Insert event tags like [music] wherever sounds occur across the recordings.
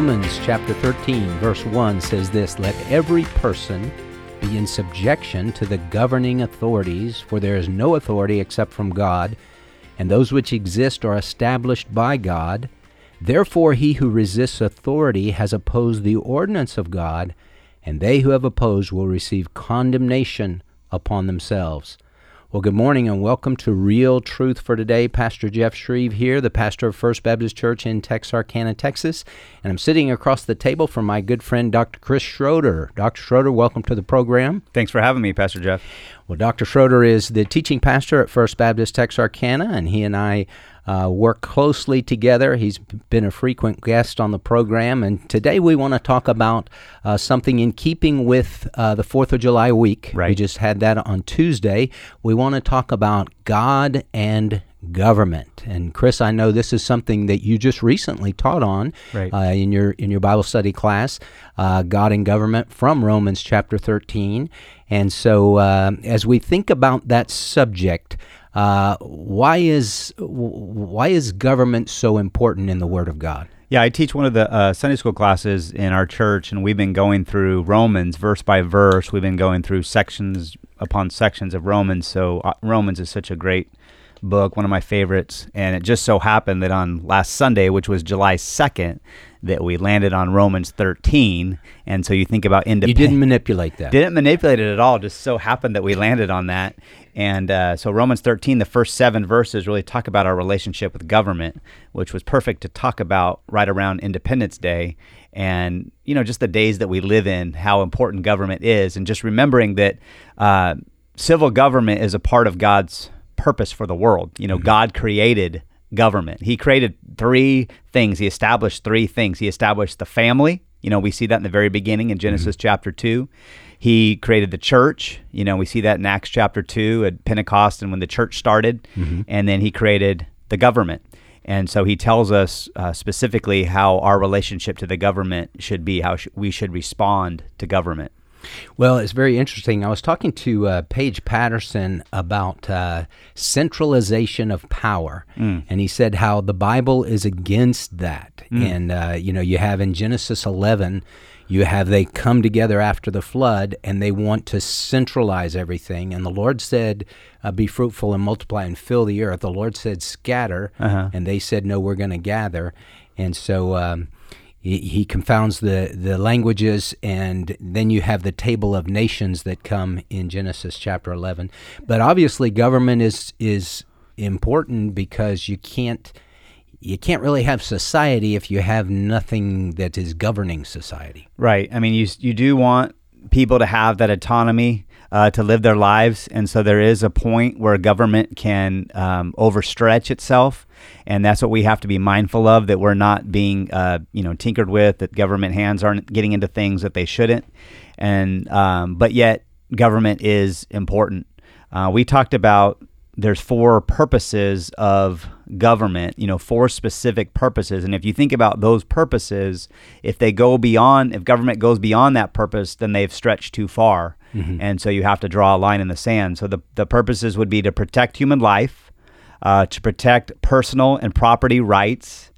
Romans chapter 13, verse 1 says this Let every person be in subjection to the governing authorities, for there is no authority except from God, and those which exist are established by God. Therefore, he who resists authority has opposed the ordinance of God, and they who have opposed will receive condemnation upon themselves. Well, good morning and welcome to Real Truth for Today. Pastor Jeff Shreve here, the pastor of First Baptist Church in Texarkana, Texas. And I'm sitting across the table from my good friend, Dr. Chris Schroeder. Dr. Schroeder, welcome to the program. Thanks for having me, Pastor Jeff. Well, Dr. Schroeder is the teaching pastor at First Baptist Texarkana, and he and I uh, work closely together. He's been a frequent guest on the program, and today we want to talk about uh, something in keeping with uh, the Fourth of July week. Right. We just had that on Tuesday. We want to talk about God and government. And Chris, I know this is something that you just recently taught on right. uh, in your in your Bible study class, uh, God and government from Romans chapter thirteen. And so, uh, as we think about that subject, uh, why is why is government so important in the Word of God? Yeah, I teach one of the uh, Sunday school classes in our church, and we've been going through Romans verse by verse. We've been going through sections upon sections of Romans. So uh, Romans is such a great book, one of my favorites. And it just so happened that on last Sunday, which was July 2nd, that we landed on Romans 13. And so you think about independence. You didn't manipulate that. Didn't manipulate it at all. Just so happened that we landed on that. And uh, so Romans 13, the first seven verses really talk about our relationship with government, which was perfect to talk about right around Independence Day. And, you know, just the days that we live in, how important government is. And just remembering that uh, civil government is a part of God's purpose for the world. You know, mm-hmm. God created government. He created three things. He established three things. He established the family. You know, we see that in the very beginning in Genesis mm-hmm. chapter 2. He created the church. You know, we see that in Acts chapter 2 at Pentecost and when the church started. Mm-hmm. And then he created the government. And so he tells us uh, specifically how our relationship to the government should be, how sh- we should respond to government. Well, it's very interesting. I was talking to uh, Paige Patterson about uh, centralization of power, mm. and he said how the Bible is against that. Mm. And uh, you know, you have in Genesis 11, you have they come together after the flood, and they want to centralize everything. And the Lord said, uh, "Be fruitful and multiply and fill the earth." The Lord said, "Scatter," uh-huh. and they said, "No, we're going to gather." And so. Um, he, confounds the, the languages, and then you have the table of nations that come in Genesis chapter 11. But obviously, government is is important because you can't you can't really have society if you have nothing that is governing society. Right. I mean, you you do want people to have that autonomy uh, to live their lives. And so there is a point where government can um, overstretch itself. And that's what we have to be mindful of that we're not being, uh, you know, tinkered with, that government hands aren't getting into things that they shouldn't. And, um, but yet, government is important. Uh, we talked about there's four purposes of government, you know, four specific purposes. And if you think about those purposes, if they go beyond, if government goes beyond that purpose, then they've stretched too far. Mm-hmm. And so you have to draw a line in the sand. So the, the purposes would be to protect human life, uh, to protect personal and property rights,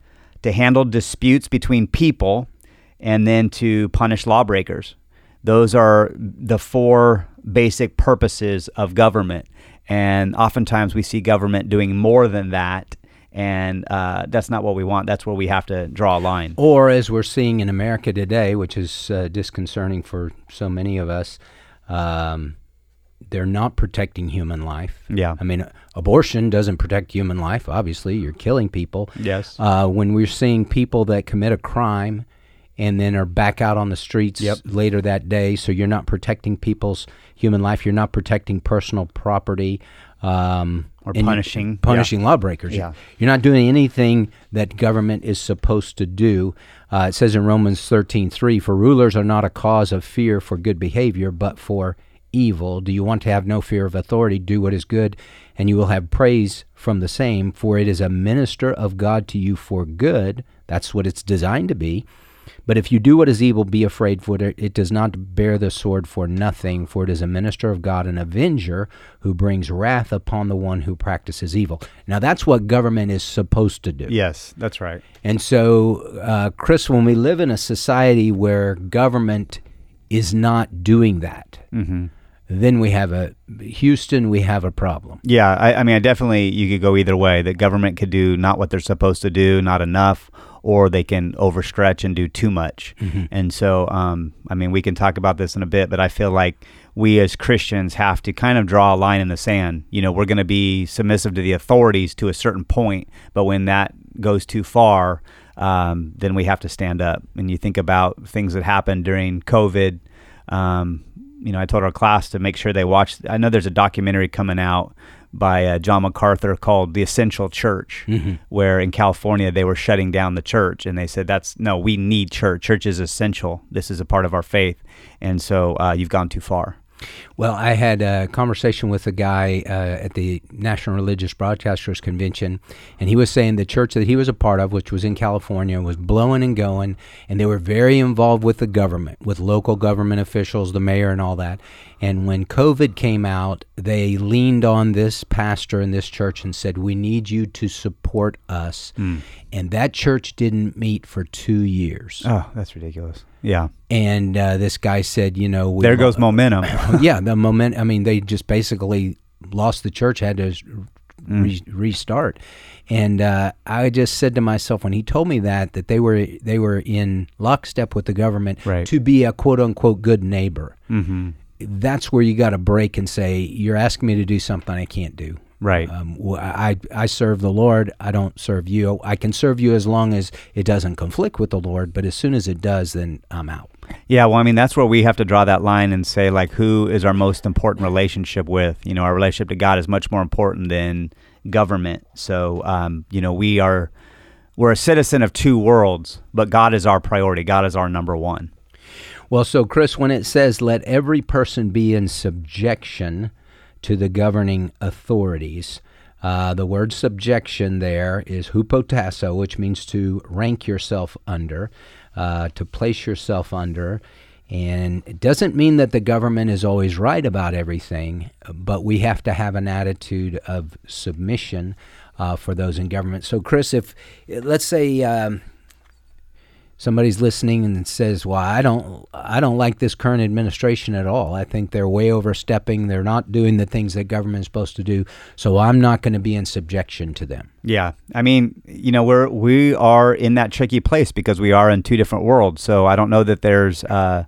to handle disputes between people, and then to punish lawbreakers. Those are the four basic purposes of government. And oftentimes we see government doing more than that and uh, that's not what we want. That's where we have to draw a line. Or as we're seeing in America today, which is uh, disconcerting for so many of us, um, they're not protecting human life. Yeah. I mean, abortion doesn't protect human life. Obviously, you're killing people. Yes. Uh, when we're seeing people that commit a crime and then are back out on the streets yep. later that day, so you're not protecting people's human life. You're not protecting personal property. Um, or punishing punishing yeah. lawbreakers. Yeah. You're not doing anything that government is supposed to do. Uh, it says in Romans 13:3, "For rulers are not a cause of fear for good behavior, but for evil. Do you want to have no fear of authority? Do what is good, and you will have praise from the same. For it is a minister of God to you for good. That's what it's designed to be." But if you do what is evil, be afraid, for it it does not bear the sword for nothing, for it is a minister of God, an avenger who brings wrath upon the one who practices evil. Now, that's what government is supposed to do. Yes, that's right. And so, uh, Chris, when we live in a society where government is not doing that, Mm-hmm. then we have a Houston. We have a problem. Yeah, I, I mean, I definitely you could go either way. That government could do not what they're supposed to do, not enough, or they can overstretch and do too much. And so, um, I mean, we can talk about this in a bit, but I feel like we as Christians have to kind of draw a line in the sand. You know, we're going to be submissive to the authorities to a certain point, but when that goes too far, um, then we have to stand up. And you think about things that happened during COVID. Um, you know, I told our class to make sure they watch. I know there's a documentary coming out by uh, John MacArthur called "The Essential Church," where in California they were shutting down the church, and they said that's no, we need church. Church is essential. This is a part of our faith, and so uh, you've gone too far. Well, I had a conversation with a guy uh, at the National Religious Broadcasters Convention, and he was saying the church that he was a part of, which was in California, was blowing and going, and they were very involved with the government, with local government officials, the mayor, and all that. And when COVID came out, they leaned on this pastor in this church and said, We need you to support us. And that church didn't meet for two years. Oh, that's ridiculous. Yeah, And uh, this guy said, You know, there goes momentum. [laughs] yeah, the moment. I mean, they just basically lost the church, had to s- re- restart. And uh, I just said to myself when he told me that that they were they were in lockstep with the government Right. to be a quote unquote good neighbor. hmm That's where you got to break and say you're asking me to do something I can't do. Right. Um, I I serve the Lord. I don't serve you. I can serve you as long as it doesn't conflict with the Lord. But as soon as it does, then I'm out. Yeah, well, I mean, that's where we have to draw that line and say, like, who is our most important relationship with? You know, our relationship to God is much more important than government. So, um, you know, we are we're a citizen of two worlds, but God is our priority. God is our number one. Well, so Chris, when it says, let every person be in subjection to the governing authorities, uh, the word subjection there is hupotasso, which means to rank yourself under, uh, to place yourself under. And it doesn't mean that the government is always right about everything, but we have to have an attitude of submission uh, for those in government. So, Chris, if let's say um, somebody's listening and says, "Well, I don't, I don't like this current administration at all. I think they're way overstepping. They're not doing the things that government's supposed to do. So I'm not going to be in subjection to them." Yeah, I mean, you know, we're we are in that tricky place because we are in two different worlds. So I don't know that there's uh,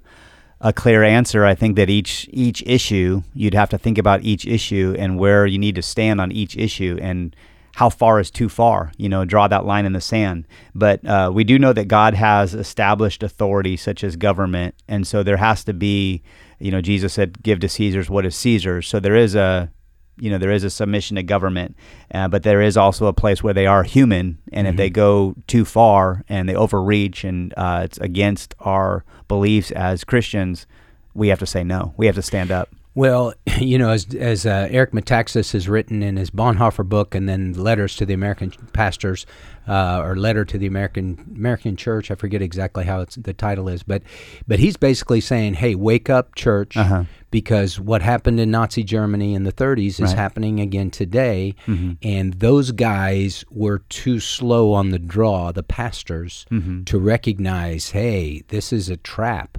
a clear answer. I think that each each issue you'd have to think about each issue and where you need to stand on each issue and how far is too far. You know, draw that line in the sand. But uh, we do know that God has established authority such as government, and so there has to be. You know, Jesus said, "Give to Caesar's what is Caesar's." So there is a you know there is a submission to government uh, but there is also a place where they are human and if they go too far and they overreach and uh, it's against our beliefs as christians we have to say no we have to stand up Well, [laughs] you know, as as uh, Eric Metaxas has written in his Bonhoeffer book, and then letters to the American pastors, uh, or letter to the American American Church. I forget exactly how it's, the title is, but but he's basically saying, "Hey, wake up, church, Uh-huh. because what happened in Nazi Germany in the 30s is Right. happening again today, and those guys were too slow on the draw, the pastors, to recognize, hey, this is a trap."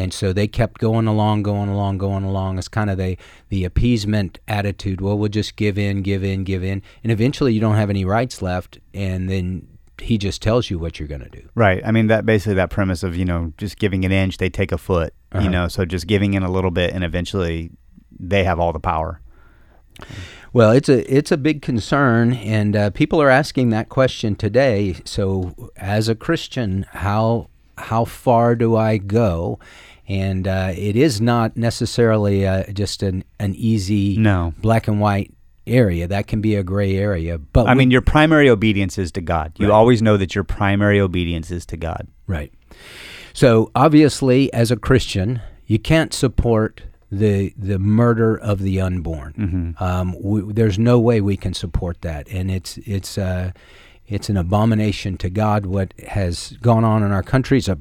And so they kept going along, going along, going along. It's kind of the the appeasement attitude. Well, we'll just give in, give in, give in, and eventually you don't have any rights left, and then he just tells you what you're going to do. right i mean that basically that premise of you know just giving an inch they take a foot Uh-huh. you know so just giving in a little bit and eventually they have all the power Well, it's a it's a big concern, and uh, people are asking that question today. So, as a Christian, how how far do I go? And uh, it is not necessarily uh, just an an easy No. black and white area. That can be a gray area. But i we- mean your primary obedience is to god you Right. always know that your primary obedience is to god Right. So obviously, as a Christian, you can't support the the murder of the unborn. Um, we, there's no way we can support that, and it's it's uh, It's an abomination to God what has gone on in our country. It's a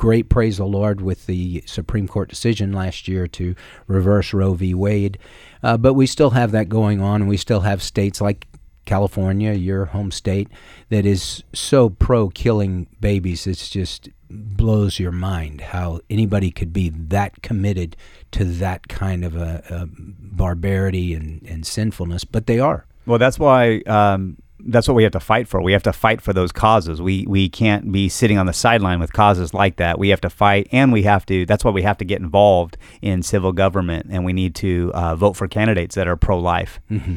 great praise the Lord with the Supreme Court decision last year to reverse Roe v. Wade. Uh, but we still have that going on, and we still have states like California, your home state, that is so pro killing babies. It's just blows your mind how anybody could be that committed to that kind of a, a barbarity and, and sinfulness, but they are. Well, that's why um, that's what we have to fight for. We have to fight for those causes. We we can't be sitting on the sideline with causes like that. We have to fight, and we have to. That's why we have to get involved in civil government, and we need to uh, vote for candidates that are pro life. Mm-hmm.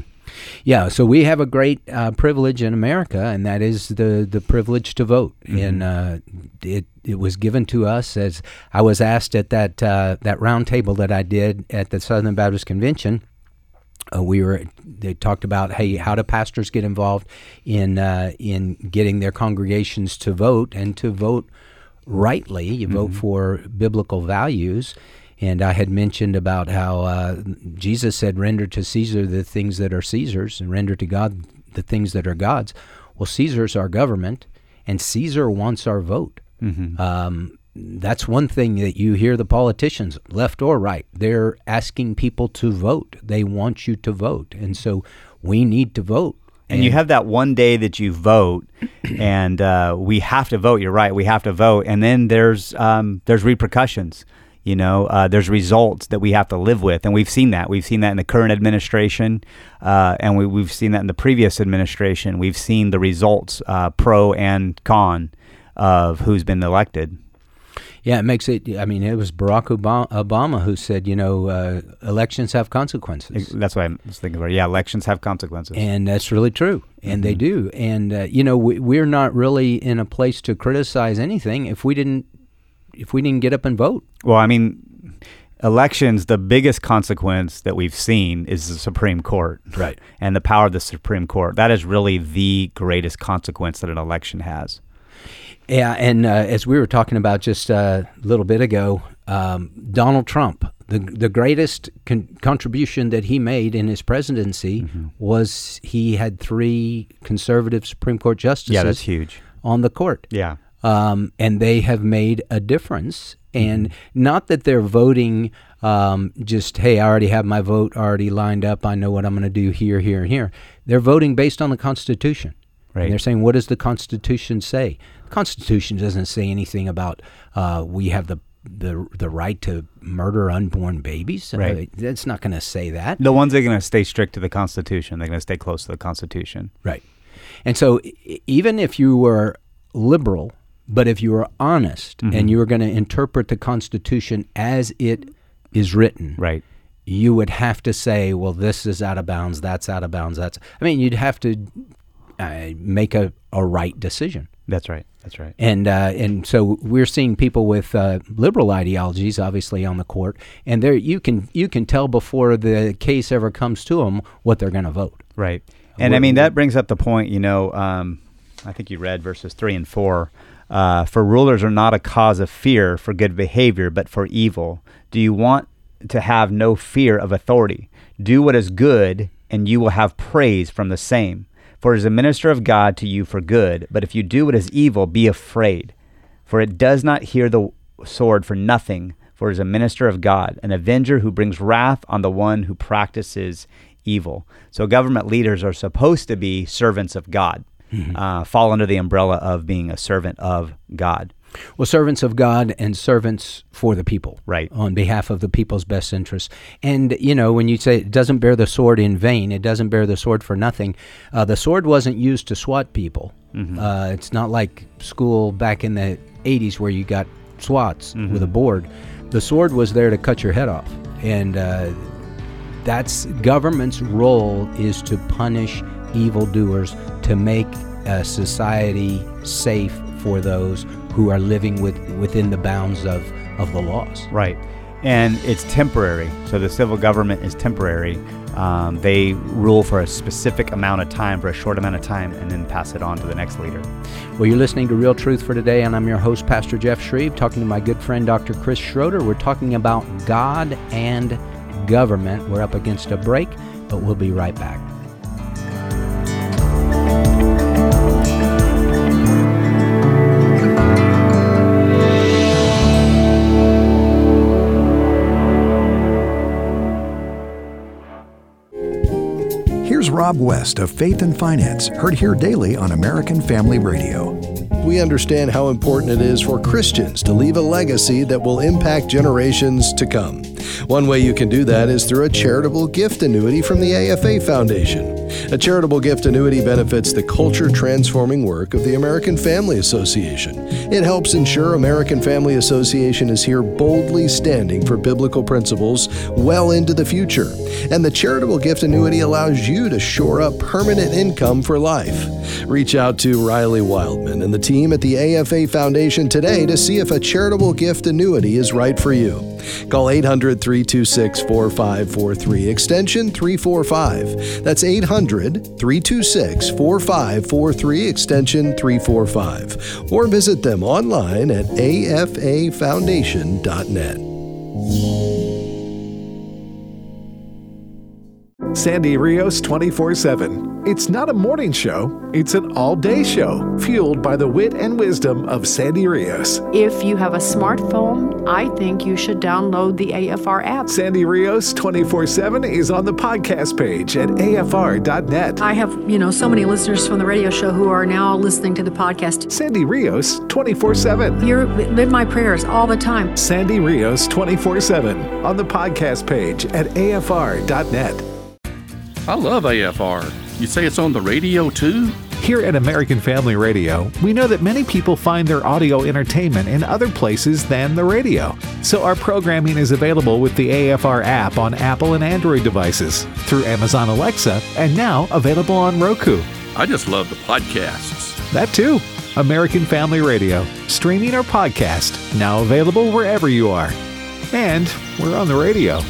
Yeah, so we have a great uh, privilege in America, and that is the the privilege to vote. Mm-hmm. And uh, it it was given to us as I was asked at that uh, that round table that I did at the Southern Baptist Convention uh, we were they talked about hey how do pastors get involved in uh, in getting their congregations to vote and to vote rightly you mm-hmm. vote for biblical values and I had mentioned about how uh, Jesus said render to Caesar the things that are Caesar's and render to God the things that are God's well Caesar's our government and Caesar wants our vote mm-hmm. um, that's one thing that you hear the politicians, left or right, they're asking people to vote. They want you to vote. And so we need to vote. And, and you have that one day that you vote, [clears throat] and uh, we have to vote. You're right. We have to vote. And then there's, um, there's repercussions. You know, uh, there's results that we have to live with, and we've seen that. We've seen that in the current administration, uh, and we, have seen that in the previous administration. We've seen the results, uh, pro and con, of who's been elected. Yeah, it makes it. I mean, it was Barack Obama who said, you know, uh, elections have consequences. That's what I was thinking about. Yeah, elections have consequences, and that's really true, and mm-hmm. they do. And uh, you know, we, we're not really in a place to criticize anything if we didn't if we didn't get up and vote. Well, I mean, elections, the biggest consequence that we've seen is the Supreme Court. Right. And the power of the Supreme Court. That is really the greatest consequence that an election has. Yeah, and uh, as we were talking about just a little bit ago, um, Donald Trump, the the greatest con- contribution that he made in his presidency mm-hmm. was he had three conservative Supreme Court justices. Yeah, that's huge on the court. Yeah, um, and they have made a difference. And mm-hmm. not that they're voting um, just, hey, I already have my vote already lined up. I know what I'm going to do here, here, and here. They're voting based on the Constitution. Right. And they're saying, what does the Constitution say? Constitution doesn't say anything about uh, we have the the the right to murder unborn babies. Right. Uh, it's not going to say that. The ones that are going to stay strict to the Constitution. They're going to stay close to the Constitution. Right. And so even if you were liberal, but if you were honest mm-hmm. and you were going to interpret the Constitution as it is written, right. You would have to say, well, this is out of bounds. That's out of bounds. That's. I mean, you'd have to uh, make a, a right decision. That's right. That's right. And uh, and so we're seeing people with uh, liberal ideologies, obviously, on the court, and there you can you can tell before the case ever comes to them what they're going to vote. Right. And what, I mean that brings up the point. You know, um, I think you read verses three and four. Uh, for rulers are not a cause of fear for good behavior, but for evil. Do you want to have no fear of authority? Do what is good, and you will have praise from the same. For it is a minister of God to you for good. But if you do what is evil, be afraid. For it does not hear the sword for nothing, for it is a minister of God, an avenger who brings wrath on the one who practices evil. So government leaders are supposed to be servants of God, mm-hmm. uh, fall under the umbrella of being a servant of God. Well, servants of God and servants for the people. Right. On behalf of the people's best interests. And, you know, when you say it doesn't bear the sword in vain, it doesn't bear the sword for nothing, uh, the sword wasn't used to swat people. Mm-hmm. Uh, it's not like school back in the 80s where you got swats mm-hmm. with a board. The sword was there to cut your head off. And uh, that's government's role is to punish evildoers, to make a society safe for those who are living with, within the bounds of, of the laws. Right. And it's temporary. So the civil government is temporary. Um, they rule for a specific amount of time, for a short amount of time, and then pass it on to the next leader. Well, you're listening to Real Truth for Today, and I'm your host, Pastor Jeff Shreve, talking to my good friend, Dr. Chris Schroeder. We're talking about God and government. We're up against a break, but we'll be right back. Rob West of Faith and Finance, heard here daily on American Family Radio. We understand how important it is for Christians to leave a legacy that will impact generations to come. One way you can do that is through a charitable gift annuity from the AFA Foundation. A charitable gift annuity benefits the culture transforming work of the American Family Association. It helps ensure American Family Association is here boldly standing for biblical principles well into the future. And the charitable gift annuity allows you to shore up permanent income for life. Reach out to Riley Wildman and the team at the AFA Foundation today to see if a charitable gift annuity is right for you. Call 800 326 4543, extension 345. That's 800 326 4543, extension 345. Or visit them online at afafoundation.net. Sandy Rios 24 7. It's not a morning show, it's an all day show, fueled by the wit and wisdom of Sandy Rios. If you have a smartphone, I think you should download the AFR app. Sandy Rios 24 7 is on the podcast page at afr.net. I have, you know, so many listeners from the radio show who are now listening to the podcast. Sandy Rios 24 7. You live my prayers all the time. Sandy Rios 24 7 on the podcast page at afr.net. I love AFR. You say it's on the radio too? Here at American Family Radio, we know that many people find their audio entertainment in other places than the radio. So our programming is available with the AFR app on Apple and Android devices, through Amazon Alexa, and now available on Roku. I just love the podcasts. That too. American Family Radio, streaming our podcast, now available wherever you are. And we're on the radio.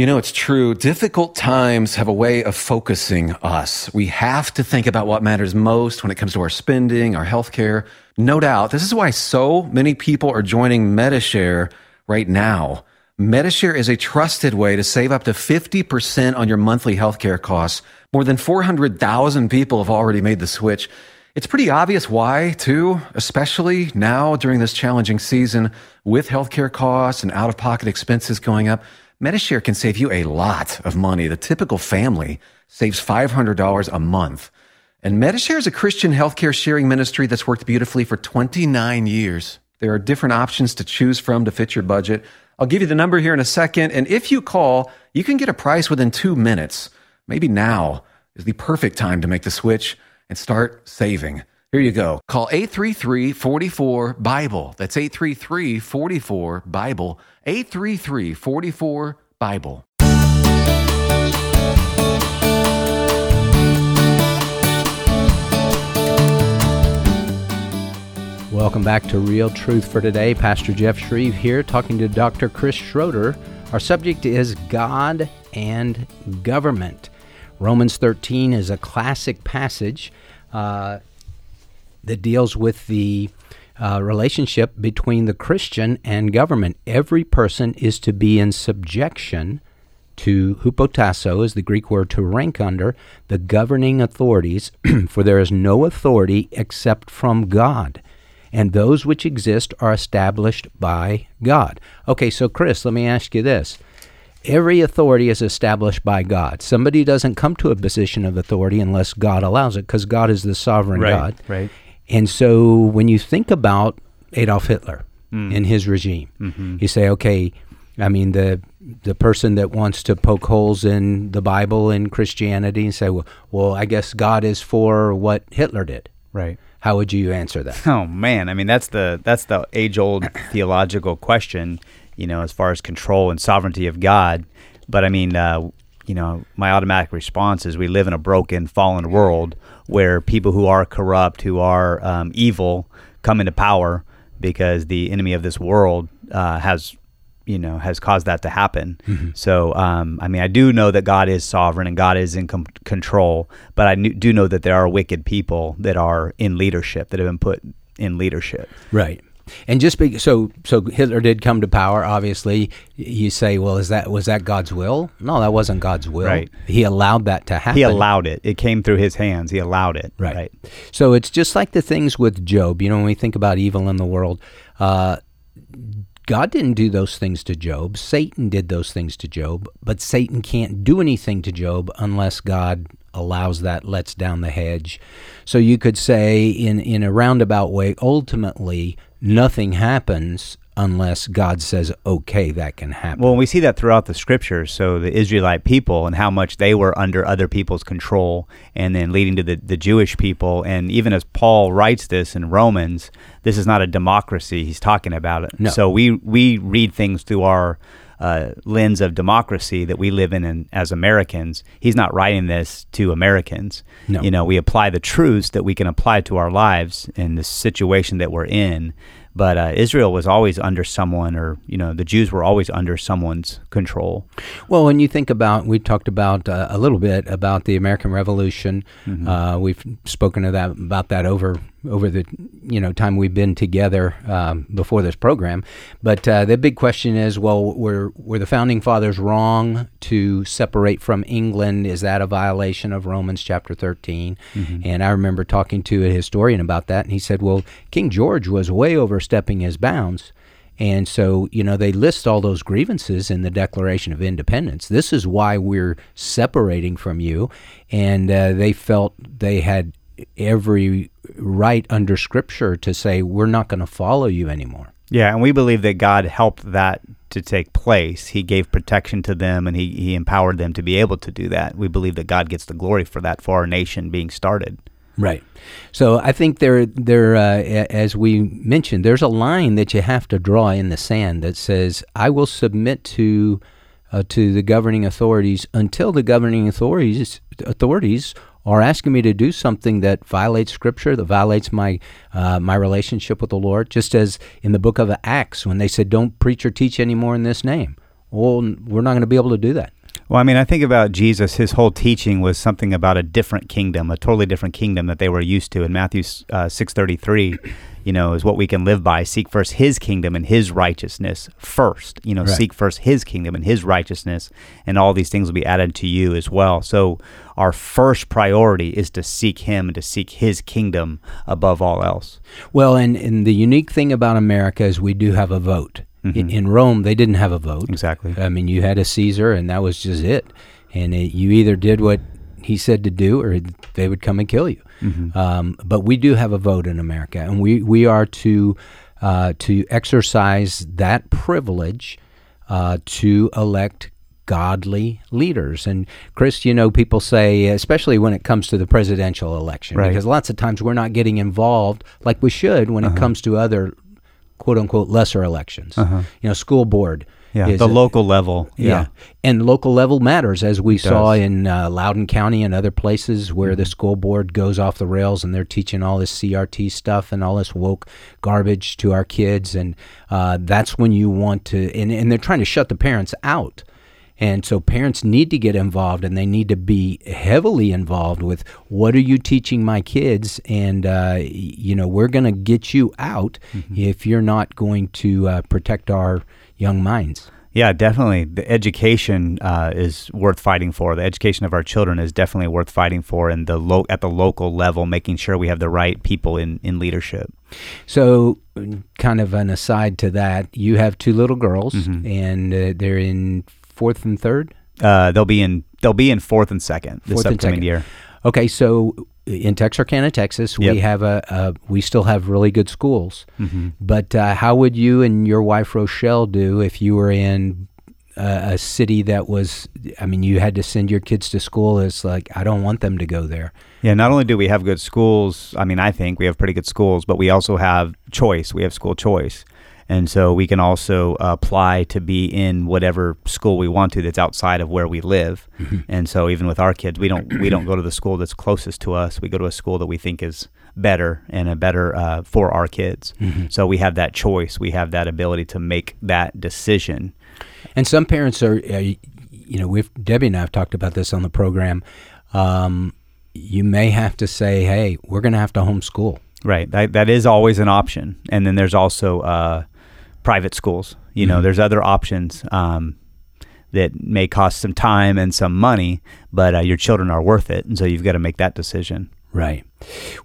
You know, it's true. Difficult times have a way of focusing us. We have to think about what matters most when it comes to our spending, our healthcare. No doubt. This is why so many people are joining Medi-Share right now. Medi-Share is a trusted way to save up to 50% on your monthly healthcare costs. More than 400,000 people have already made the switch. It's pretty obvious why, too, especially now during this challenging season with healthcare costs and out of pocket expenses going up. Medi-Share can save you a lot of money. The typical family saves $500 a month. And Medi-Share is a Christian healthcare sharing ministry that's worked beautifully for 29 years. There are different options to choose from to fit your budget. I'll give you the number here in a second. And if you call, you can get a price within two minutes. Maybe now is the perfect time to make the switch and start saving. Here you go. Call 833 44 Bible. That's 833 44 Bible. 833 44 Bible. Welcome back to Real Truth for Today. Pastor Jeff Shreve here talking to Dr. Chris Schroeder. Our subject is God and government. Romans 13 is a classic passage uh, that deals with the uh, relationship between the Christian and government. Every person is to be in subjection to hupotasso is the Greek word to rank under the governing authorities, [clears throat] for there is no authority except from God, and those which exist are established by God. Okay, so Chris, let me ask you this. Every authority is established by God. Somebody doesn't come to a position of authority unless God allows it, because God is the sovereign Right, God. right. And so when you think about Adolf Hitler Mm. and his regime, Mm-hmm. you say, okay, I mean the the person that wants to poke holes in the Bible and Christianity and say, well, well, I guess God is for what Hitler did. Right. How would you answer that? Oh man, I mean that's the that's the age old [coughs] theological question, you know, as far as control and sovereignty of God. But I mean, uh, you know, my automatic response is we live in a broken, fallen world where people who are corrupt, who are um, evil, come into power because the enemy of this world uh, has you know has caused that to happen. So um, I mean, I do know that God is sovereign and God is in com- control, but I do know that there are wicked people that are in leadership that have been put in leadership. Right. And just be, so so Hitler did come to power. Obviously, you say, well, is that was that God's will? No, that wasn't God's will. Right. He allowed that to happen. He allowed it. It came through his hands. He allowed it. Right. So it's just like the things with Job. You know, when we think about evil in the world, uh, God didn't do those things to Job. Satan did those things to Job, but Satan can't do anything to Job unless God allows that, lets down the hedge. So you could say, in, in a roundabout way, ultimately, nothing happens unless God says, okay, that can happen. Well, we see that throughout the scriptures. So the Israelite people and how much they were under other people's control, and then leading to the, the Jewish people. And even as Paul writes this in Romans, this is not a democracy. He's talking about it. No. So we, we read things through our uh, lens of democracy that we live in, in as Americans. He's not writing this to Americans. No. You know, we apply the truths that we can apply to our lives in the situation that we're in. But uh, Israel was always under someone, or you know, the Jews were always under someone's control. Well, when you think about, we talked about uh, a little bit about the American Revolution. Uh, we've spoken of that about that over over the you know time we've been together um, before this program. But uh, the big question is, well, were were the founding fathers wrong to separate from England? Is that a violation of Romans chapter 13 And I remember talking to a historian about that, and he said, well, King George was way overstepping his bounds. And so, you know, they list all those grievances in the Declaration of Independence. This is why we're separating from you. And uh, they felt they had every right under Scripture to say, we're not going to follow you anymore. Yeah, and we believe that God helped that to take place. He gave protection to them, and he, he empowered them to be able to do that. We believe that God gets the glory for that for our nation being started. Right. So I think there, there, uh, as we mentioned, there's a line that you have to draw in the sand that says, "I will submit to, uh, to the governing authorities until the governing authorities authorities are asking me to do something that violates Scripture, that violates my uh, my relationship with the Lord." Just as in the book of Acts, when they said, "Don't preach or teach anymore in this name," well, we're not going to be able to do that. Well, I mean, I think about Jesus. His whole teaching was something about a different kingdom, a totally different kingdom that they were used to. In Matthew uh, six thirty three, you know, is what we can live by. Seek first His kingdom and His righteousness first. You know, Right. seek first His kingdom and His righteousness, and all these things will be added to you as well. So, our first priority is to seek Him and to seek His kingdom above all else. Well, and, and the unique thing about America is we do have a vote. In, in Rome, they didn't have a vote. Exactly. I mean, you had a Caesar, and that was just it. And it, you either did what he said to do, or they would come and kill you. Um, but we do have a vote in America, and we, we are to uh, to exercise that privilege uh, to elect godly leaders. And Chris, you know, people say, especially when it comes to the presidential election, Right. because lots of times we're not getting involved like we should when it comes to other quote unquote lesser elections. You know, school board. Yeah, is the a- local level. yeah. And local level matters, as we saw does. in uh, Loudoun County and other places where the school board goes off the rails and they're teaching all this CRT stuff and all this woke garbage to our kids. And uh, that's when you want to, and, and they're trying to shut the parents out. And so parents need to get involved and they need to be heavily involved with what are you teaching my kids? And, uh, you know, we're going to get you out if you're not going to uh, protect our young minds. Yeah, definitely. The education uh, is worth fighting for. The education of our children is definitely worth fighting for, and the lo- at the local level, making sure we have the right people in, in leadership. So, kind of an aside to that, you have two little girls, and uh, they're in fourth and third. Uh, they'll be in they'll be in fourth and second this Fourth upcoming second. year. Okay, so in Texarkana, Texas, Yep. we have a, a we still have really good schools. Mm-hmm. But uh, how would you and your wife Rochelle do if you were in a, a city that was? I mean, you had to send your kids to school. It's like I don't want them to go there. Yeah, not only do we have good schools, I mean, I think we have pretty good schools, but we also have choice. We have school choice. And so we can also apply to be in whatever school we want to that's outside of where we live. And so even with our kids, we don't we don't go to the school that's closest to us. We go to a school that we think is better and a better uh, for our kids. So we have that choice. We have that ability to make that decision. And some parents are, uh, you know, we've Debbie and I have talked about this on the program. Um, you may have to say, "Hey, we're going to have to homeschool." Right. That that is always an option. And then there's also uh, private schools. You know, there's other options um, that may cost some time and some money, but uh, your children are worth it, and so you've got to make that decision. Right.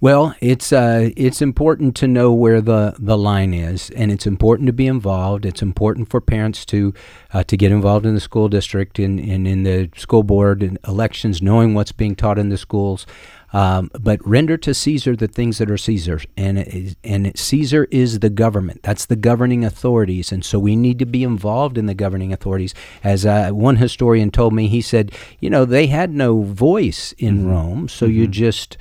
Well, it's uh, it's important to know where the, the line is, and it's important to be involved. It's important for parents to uh, to get involved in the school district and, and in the school board and elections, knowing what's being taught in the schools. Um, but render to Caesar the things that are Caesar's, and is, and Caesar is the government. That's the governing authorities, and so we need to be involved in the governing authorities. As uh, one historian told me, he said, you know, they had no voice in Mm-hmm. Rome, so you just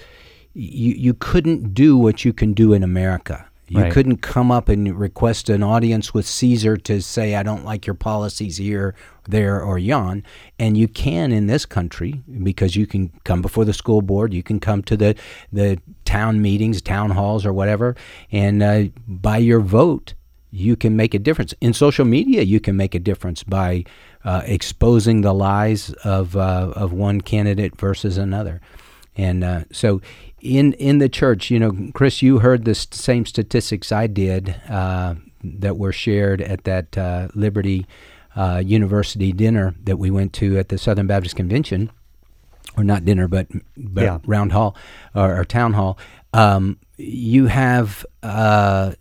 you you couldn't do what you can do in America. You Right. couldn't come up and request an audience with Caesar to say, I don't like your policies here, there, or yon. And you can in this country because you can come before the school board, you can come to the, the town meetings, town halls, or whatever, and uh, by your vote, you can make a difference. In social media, you can make a difference by uh, exposing the lies of, uh, of one candidate versus another. And uh, so, in in the church, you know, Chris, you heard the s- same statistics I did uh, that were shared at that uh, Liberty uh, University dinner that we went to at the Southern Baptist Convention, or not dinner, but but Yeah. round hall or, or town hall. Um, you have uh,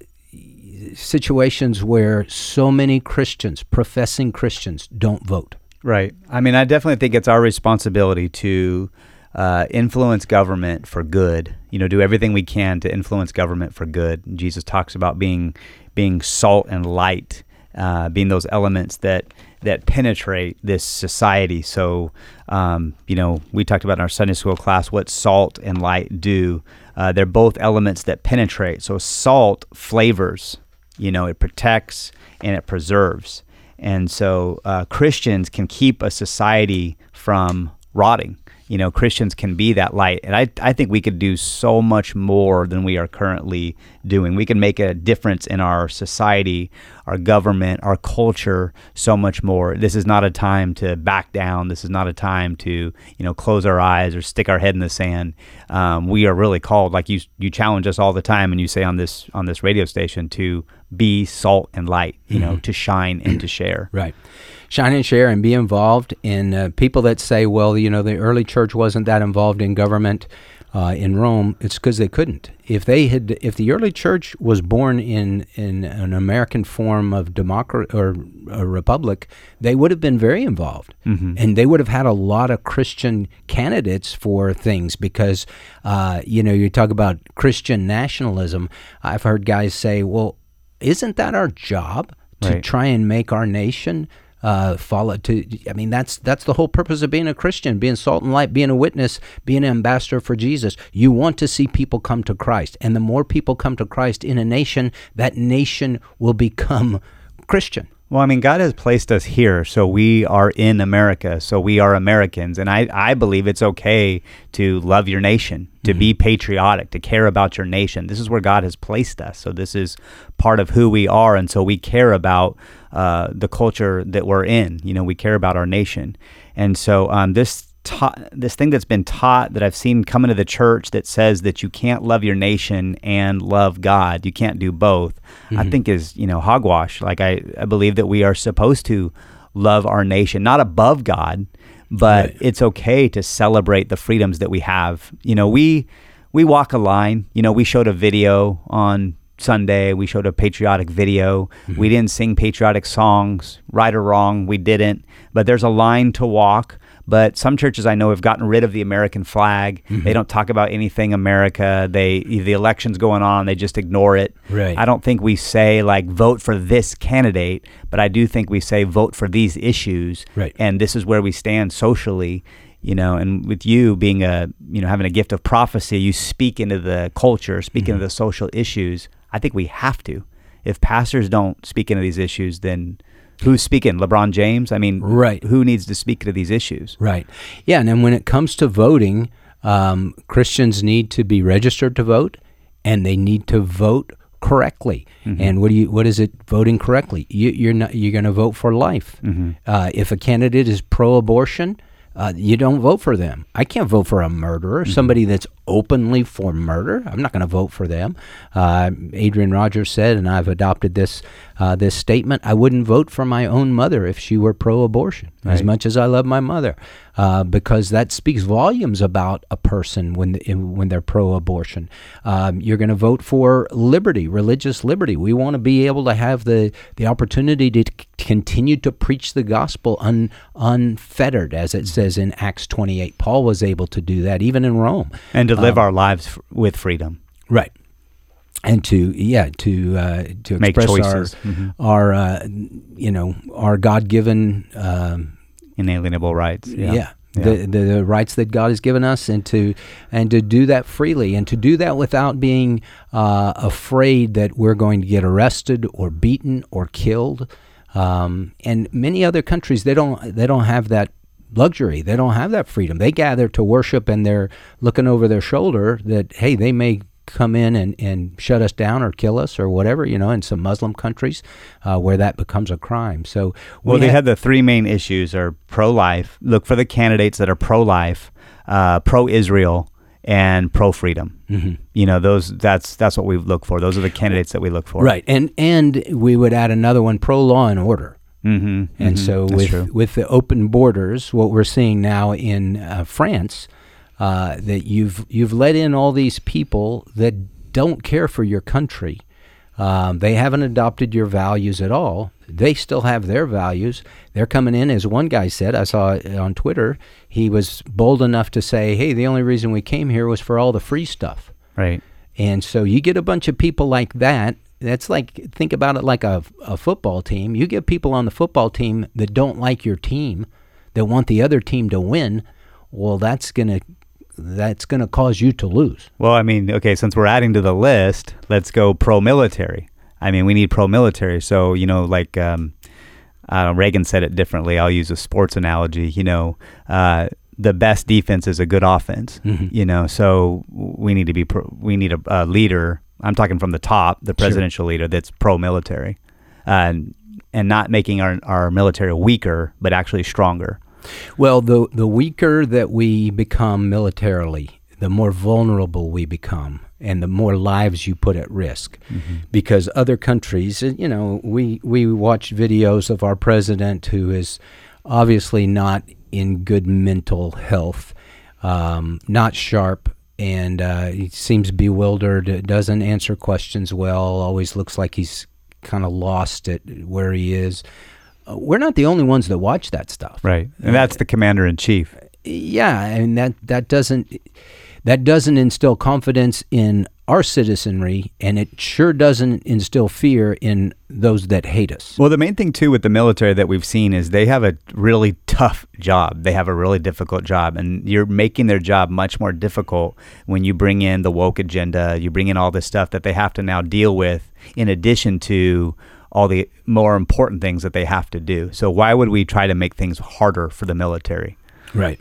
situations where so many Christians, professing Christians, don't vote. Right. I mean, I definitely think it's our responsibility to uh, influence government for good. You know, do everything we can to influence government for good. And Jesus talks about being being salt and light, uh, being those elements that that penetrate this society. So, um, you know, we talked about in our Sunday school class what salt and light do. Uh, they're both elements that penetrate. So, salt flavors. You know, it protects and it preserves. And so uh, Christians can keep a society from rotting. You know, Christians can be that light. And I, I think we could do so much more than we are currently doing. We can make a difference in our society, our government, our culture so much more. This is not a time to back down. This is not a time to, you know, close our eyes or stick our head in the sand. Um, we are really called, like you, you challenge us all the time and you say on this, on this radio station to be salt and light, you know, to shine and to share. [clears throat] Right. Shine and share and be involved. And uh, people that say, well, you know, the early church wasn't that involved in government uh, in Rome, it's because they couldn't. If they had, if the early church was born in in an American form of democracy or a republic, they would have been very involved, and they would have had a lot of Christian candidates for things because, uh, you know, you talk about Christian nationalism. I've heard guys say, well, isn't that our job to Right. try and make our nation uh, follow to i mean that's that's the whole purpose of being a christian being salt and light being a witness being an ambassador for jesus. You want to see people come to christ. And the more people come to christ in a nation that nation will become christian Well, I mean, God has placed us here, so we are in America, so we are Americans, and I, I believe it's okay to love your nation, to be patriotic, to care about your nation. This is where God has placed us, so this is part of who we are, and so we care about uh, the culture that we're in. You know, we care about our nation, and so um, this taught this thing that's been taught that I've seen come into the church that says that you can't love your nation and love God. You can't do both. I mm-hmm. think is, you know, hogwash. Like I, I believe that we are supposed to love our nation, not above God, but Right. it's okay to celebrate the freedoms that we have. You know, we we walk a line. You know, we showed a video on Sunday. We showed a patriotic video. We mm-hmm. didn't sing patriotic songs, right or wrong. We didn't. But there's a line to walk. But some churches I know have gotten rid of the American flag. They don't talk about anything America. They the elections going on, they just ignore it. Right. I don't think we say like vote for this candidate, but I do think we say vote for these issues. Right. And this is where we stand socially you know and with you being a you know having a gift of prophecy you speak into the culture speak Mm-hmm. into the social issues i think we have to if pastors don't speak into these issues then who's speaking lebron james i mean Right. who needs to speak to these issues Right. Yeah, and then when it comes to voting, um, Christians need to be registered to vote, and they need to vote correctly. And what do you? What is it? Voting correctly? You, you're not. You're going to vote for life. Uh, if a candidate is pro-abortion, uh, you don't vote for them. I can't vote for a murderer, somebody that's openly for murder. I'm not going to vote for them. Uh, Adrian Rogers said, and I've adopted this uh, this statement: I wouldn't vote for my own mother if she were pro-abortion, as much as I love my mother, uh, because that speaks volumes about a person when when they're pro-abortion. Um, you're going to vote for liberty, religious liberty. We want to be able to have the the opportunity to c- continue to preach the gospel un, unfettered, as it says in Acts 28. Paul was able to do that even in Rome. and to Um, live our lives f- with freedom. Right. And to yeah to uh, to Make express choices. our Mhm. our uh, you know our God given um, Inalienable rights. yeah, Yeah. The, the the rights that God has given us and to and to do that freely and to do that without being uh, afraid that we're going to get arrested or beaten or killed. Um, and many other countries they don't they don't have that luxury. They don't have that freedom. They gather to worship and they're looking over their shoulder that hey they may come in and, and shut us down or kill us or whatever you know in some Muslim countries uh, where that becomes a crime. So Well, they ha- had the three main issues are pro-life. Look for the candidates that are pro-life, uh, pro-Israel, and pro-freedom. Mm-hmm. You know, those. That's that's what we look for. Those are the candidates that we look for. Right, and and we would add another one: pro law and order. Mm-hmm. And so That's with true. with the open borders, what we're seeing now in uh, France, uh, that you've you've let in all these people that don't care for your country. Um, they haven't adopted your values at all. They still have their values. They're coming in, as one guy said. I saw it on Twitter. He was bold enough to say, "Hey, the only reason we came here was for all the free stuff." Right. And so you get a bunch of people like that. That's like think about it like a, a football team. You get people on the football team that don't like your team, that want the other team to win. Well, that's gonna that's gonna cause you to lose. Well, I mean, okay, since we're adding to the list, let's go pro-military. I mean, we need pro-military. So you know, like um, uh, Reagan said it differently. I'll use a sports analogy. You know, uh, the best defense is a good offense. You know, so we need to be pro- we need a, a leader. I'm talking from the top, the presidential leader that's pro-military, and and not making our our military weaker, but actually stronger. Well, the the weaker that we become militarily, the more vulnerable we become, and the more lives you put at risk. Because other countries, uh, you know, we we watch videos of our president who is obviously not in good mental health, um, not sharp. And uh, he seems bewildered. Doesn't answer questions well. Always looks like he's kind of lost at where he is. Uh, we're not the only ones that watch that stuff Right, and that's the commander in chief. yeah, and that that doesn't that doesn't instill confidence in our citizenry, and it sure doesn't instill fear in those that hate us. Well, the main thing too with the military that we've seen is they have a really tough job. They have a really difficult job, and you're making their job much more difficult when you bring in the woke agenda. You bring in all this stuff that they have to now deal with, in addition to all the more important things that they have to do. So why would we try to make things harder for the military? Right.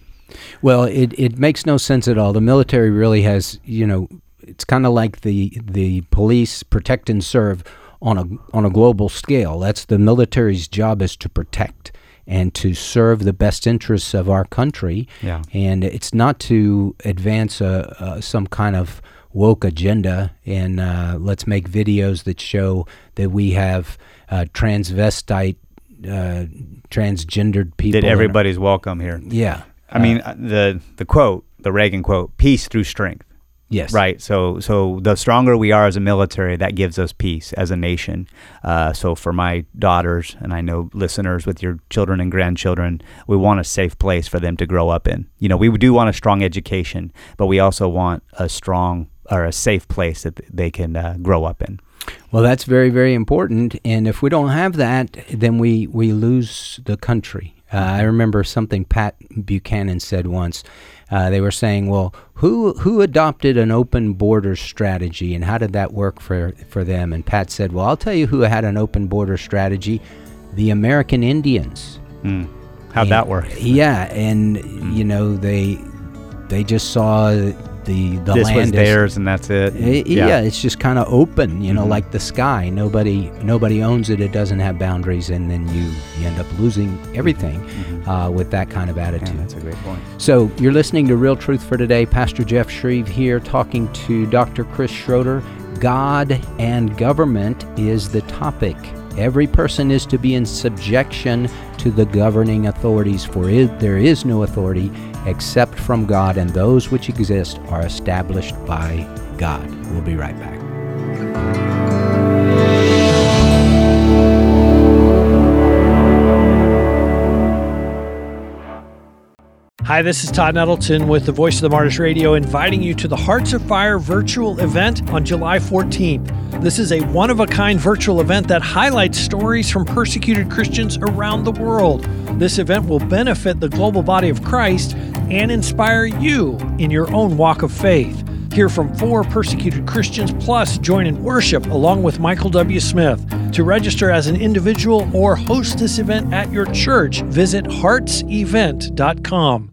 Well, it, it makes no sense at all. The military really has, you know, it's kind of like the the police protect and serve on a on a global scale. That's the military's job is to protect and to serve the best interests of our country. Yeah. And it's not to advance a, a some kind of woke agenda and uh, let's make videos that show that we have uh, transvestite, uh, transgendered people. That in our- everybody's welcome here. yeah. I mean, uh, the the quote, the Reagan quote, "Peace through strength." Yes. Right. So so the stronger we are as a military, that gives us peace as a nation. Uh, so for my daughters, and I know listeners with your children and grandchildren, we want a safe place for them to grow up in. You know, we do want a strong education, but we also want a strong or a safe place that they can uh, grow up in. Well, that's very, very important. And if we don't have that, then we, we lose the country. Uh, I remember something Pat Buchanan said once. Uh, they were saying, "Well, who who adopted an open border strategy, and how did that work for for them?" And Pat said, "Well, I'll tell you who had an open border strategy: the American Indians." How'd that work? Yeah, and you know they they just saw the the this land was is- theirs and that's it. I- eh, yeah. it's just kind of open, you know, mm-hmm. like the sky. Nobody nobody owns it. It doesn't have boundaries, and then you, you end up losing everything mm-hmm. uh, with that kind of Yeah, attitude. that's a great point. So you're listening to Real Truth for Today. Pastor Jeff Schreve here talking to Dr. Chris Schroeder. God and government is the topic. Every person is to be in subjection to the governing authorities, for it, there is no authority except from God, and those which exist are established by God. We'll be right back. Hi, this is Todd Nettleton with the Voice of the Martyrs Radio, inviting you to the Hearts of Fire virtual event on July 14th. This is a one of a kind virtual event that highlights stories from persecuted Christians around the world. This event will benefit the global body of Christ and inspire you in your own walk of faith. Hear from four persecuted Christians, plus join in worship along with Michael W. Smith. To register as an individual or host this event at your church, visit heartsevent.com.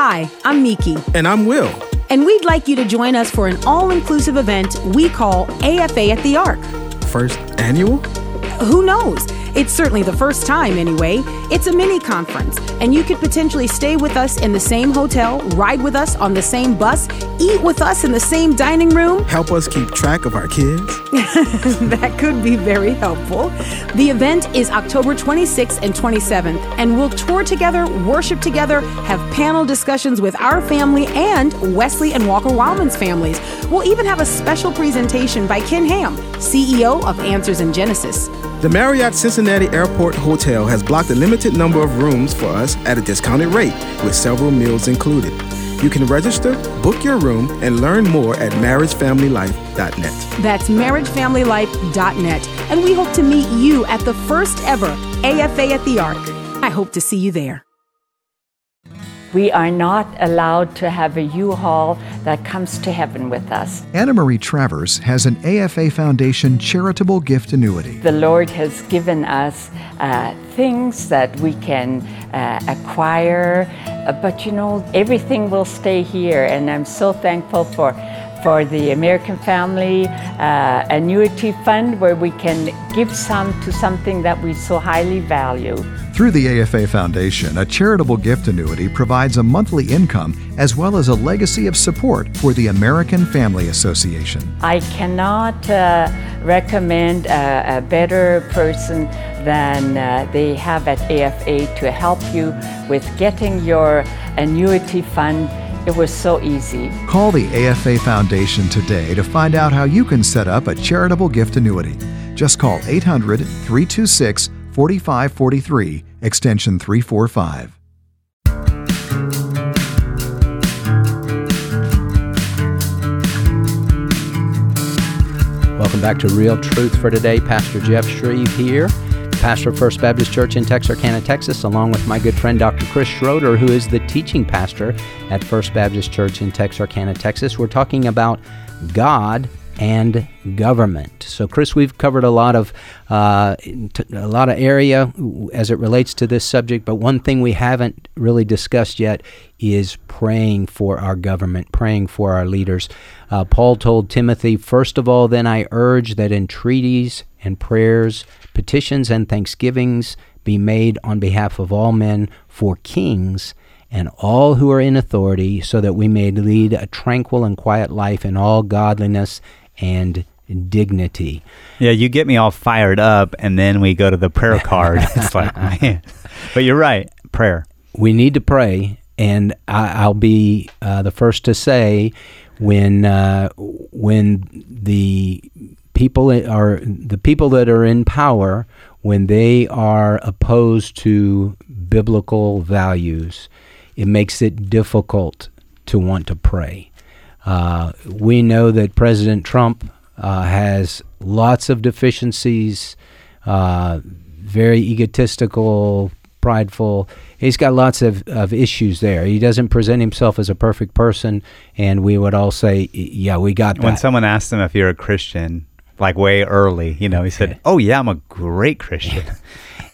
Hi, I'm Miki, And I'm Will. and we'd like you to join us for an all inclusive event we call AFA at the Ark. First annual? Who knows? It's certainly the first time, anyway. It's a mini conference, and you could potentially stay with us in the same hotel, ride with us on the same bus, eat with us in the same dining room. Help us keep track of our kids. [laughs] that could be very helpful. The event is October 26th and 27th, and we'll tour together, worship together, have panel discussions with our family and Wesley and Walker Wildmon's families. We'll even have a special presentation by Ken Ham, CEO of Answers in Genesis. The Marriott Cincinnati Airport Hotel has blocked a limited number of rooms for us at a discounted rate with several meals included. You can register, book your room, and learn more at marriagefamilylife.net. That's marriagefamilylife.net, and we hope to meet you at the first ever AFA at the Ark. I hope to see you there. We are not allowed to have a U-Haul that comes to heaven with us. Anna Marie Travers has an AFA Foundation charitable gift annuity. The Lord has given us uh, things that we can uh, acquire, uh, but you know, everything will stay here, and I'm so thankful for. For the American Family uh, Annuity Fund, where we can give some to something that we so highly value. Through the AFA Foundation, a charitable gift annuity provides a monthly income as well as a legacy of support for the American Family Association. I cannot uh, recommend a, a better person than uh, they have at AFA to help you with getting your annuity fund. It was so easy. Call the AFA Foundation today to find out how you can set up a charitable gift annuity. Just call 800 326 4543, extension 345. Welcome back to Real Truth for Today. Pastor Jeff Schreve here, pastor of First Baptist Church in Texarkana, Texas, along with my good friend Dr. Chris Schroeder, who is the teaching pastor at First Baptist Church in Texarkana, Texas. We're talking about God and government. So, Chris, we've covered a lot of uh, lot of area as it relates to this subject, but one thing we haven't really discussed yet is praying for our government, praying for our leaders. Uh, Paul told Timothy, First of all, then I urge that entreaties and prayers, petitions and thanksgivings be made on behalf of all men for kings and all who are in authority, so that we may lead a tranquil and quiet life in all godliness and dignity. Yeah, you get me all fired up, and then we go to the prayer [laughs] card. it's like, man. But you're right, prayer. We need to pray, and I, I'll be uh, the first to say when uh, when the people are the people that are in power when they are opposed to biblical values, it makes it difficult to want to pray. Uh, we know that President Trump uh, has lots of deficiencies, uh, very egotistical, prideful. He's got lots of, of issues there. He doesn't present himself as a perfect person, and we would all say, "Yeah, we got that." When someone asked him if you're a Christian, like way early, you know, he said, "Oh yeah, I'm a great Christian."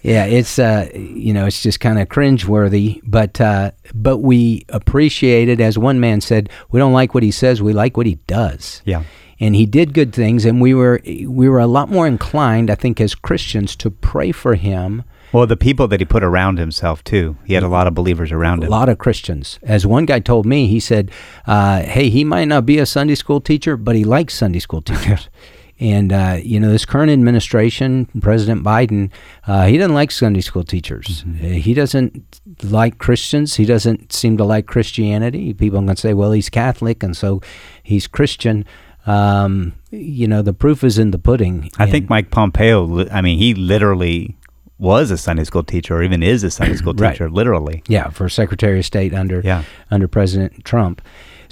yeah, it's uh, you know, it's just kind of cringeworthy, but uh, but we appreciate it. As one man said, we don't like what he says, we like what he does. Yeah. And he did good things, and we were we were a lot more inclined, I think, as Christians, to pray for him. Well, the people that he put around himself too. He had a lot of believers around him. A lot of Christians. As one guy told me, he said, uh, "Hey, he might not be a Sunday school teacher, but he likes Sunday school teachers." [laughs] And uh, you know, this current administration, President Biden, uh, he doesn't like Sunday school teachers. Mm-hmm. He doesn't like Christians. He doesn't seem to like Christianity. People can say, "Well, he's Catholic, and so he's Christian." Um, you know, the proof is in the pudding. I think Mike Pompeo. I mean, he literally was a Sunday school teacher, or even is a Sunday school Right. teacher, literally. Yeah, for Secretary of State under Yeah. under President Trump.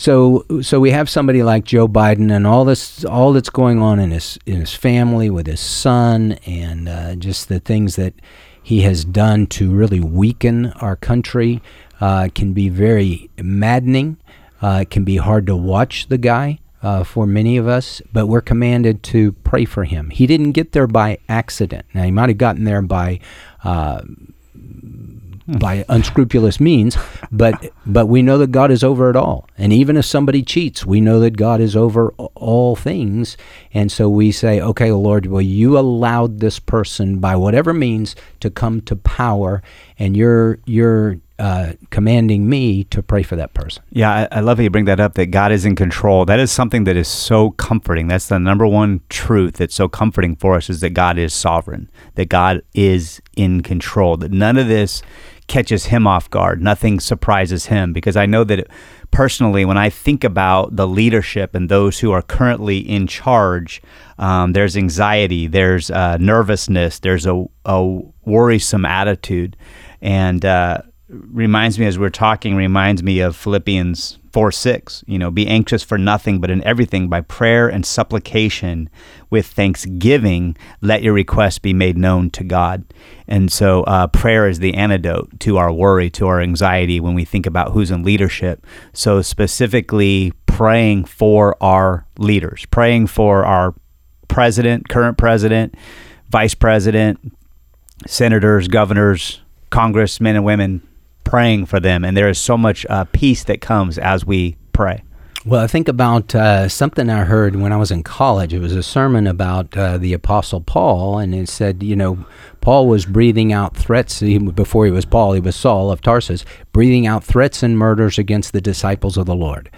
So so we have somebody like Joe Biden and all this all that's going on in his in his family with his son and uh, just the things that he has done to really weaken our country uh, can be very maddening. Uh, it can be hard to watch the guy uh, for many of us, but we're commanded to pray for him. He didn't get there by accident. Now he might have gotten there by uh, by unscrupulous means, but but we know that God is over it all. And even if somebody cheats, we know that God is over all things. And so we say, okay, Lord, well, you allowed this person by whatever means to come to power, and you're you're uh, commanding me to pray for that person. Yeah, I, I love how you bring that up. That God is in control. That is something that is so comforting. That's the number one truth that's so comforting for us is that God is sovereign. That God is in control. That none of this catches him off guard. Nothing surprises him. Because I know that it, personally, when I think about the leadership and those who are currently in charge, um, there's anxiety, there's uh, nervousness, there's a, a worrisome attitude, and uh, reminds me as we're talking reminds me of Philippians 4 6. You know, be anxious for nothing, but in everything by prayer and supplication with thanksgiving, let your requests be made known to God. And so, uh, prayer is the antidote to our worry, to our anxiety when we think about who's in leadership. So, specifically, praying for our leaders, praying for our president, current president, vice president, senators, governors, congressmen and women, praying for them. And there is so much uh, peace that comes as we pray. Well, I think about uh, something I heard when I was in college. It was a sermon about uh, the Apostle Paul, and it said, you know, Paul was breathing out threats. He, before he was Paul, he was Saul of Tarsus, breathing out threats and murders against the disciples of the Lord.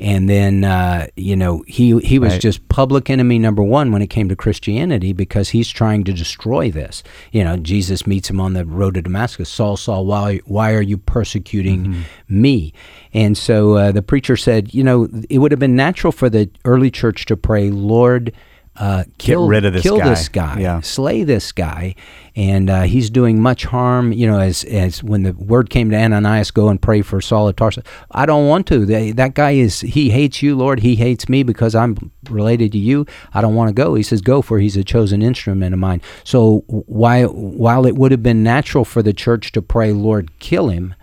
And then, uh, you know, he he was Right. just public enemy number one when it came to Christianity because he's trying to destroy this. You know, Jesus meets him on the road to Damascus. Saul, Saul, why why are you persecuting me? And so uh, the preacher said, you know, it would have been natural for the early church to pray, Lord. Uh, kill, rid of this kill guy." this guy, Yeah. slay this guy, and uh, he's doing much harm. You know, as as when the word came to Ananias, go and pray for Saul of Tarsus. I don't want to. They, that guy is he hates you, Lord. He hates me because I'm related to you. I don't want to go. He says, go for he's a chosen instrument of mine. So why while it would have been natural for the church to pray, Lord, kill him,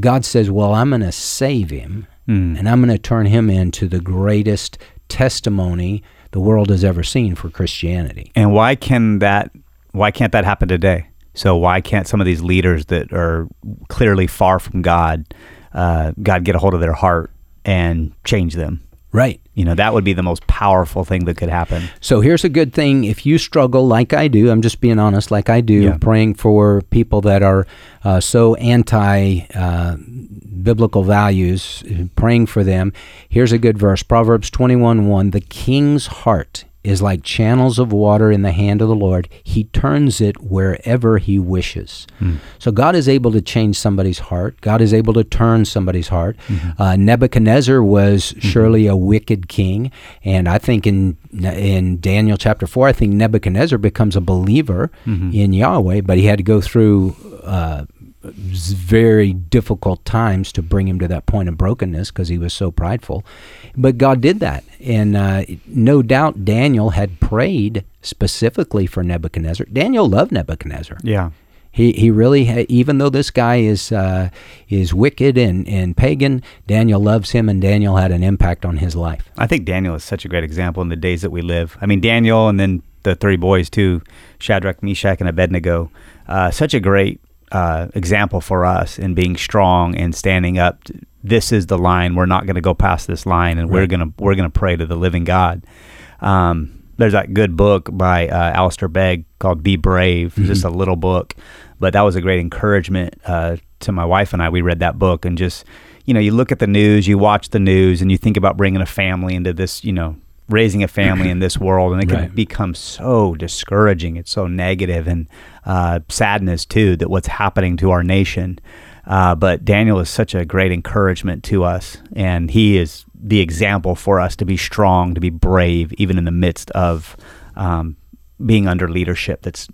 God says, well, I'm going to save him, and I'm going to turn him into the greatest testimony the world has ever seen for Christianity. And why can that? Why can't that happen today? So why can't some of these leaders that are clearly far from God, uh, God get a hold of their heart and change them? Right. You know, that would be the most powerful thing that could happen. So here's a good thing. If you struggle like I do, I'm just being honest, like I do, Yeah. praying for people that are uh, so anti uh, biblical values, praying for them. Here's a good verse Proverbs 21 1. The king's heart is like channels of water in the hand of the Lord. He turns it wherever he wishes. So God is able to change somebody's heart. God is able to turn somebody's heart. Uh, Nebuchadnezzar was surely a wicked king, and I think in in Daniel chapter four, I think Nebuchadnezzar becomes a believer in Yahweh, but he had to go through. Uh, very difficult times to bring him to that point of brokenness because he was so prideful. But God did that. And uh, no doubt Daniel had prayed specifically for Nebuchadnezzar. Daniel loved Nebuchadnezzar. Yeah. He, he really ha- even though this guy is uh, is wicked and, and pagan, Daniel loves him, and Daniel had an impact on his life. I think Daniel is such a great example in the days that we live. I mean, Daniel and then the three boys too, Shadrach, Meshach, and Abednego. Uh, such a great uh, example for us in being strong and standing up. This is the line. We're not going to go past this line, and we're gonna we're gonna pray to the living God. Um, there's that good book by uh, Alistair Begg called "Be Brave." It's just a little book, but that was a great encouragement uh, to my wife and I. We read that book and just you know you look at the news, you watch the news, and you think about bringing a family into this you know raising a family in [clears throat] this world, and it can Right. become so discouraging. It's so negative and uh, sadness too that what's happening to our nation. Uh, but Daniel is such a great encouragement to us, and he is the example for us to be strong, to be brave, even in the midst of um, being under leadership that's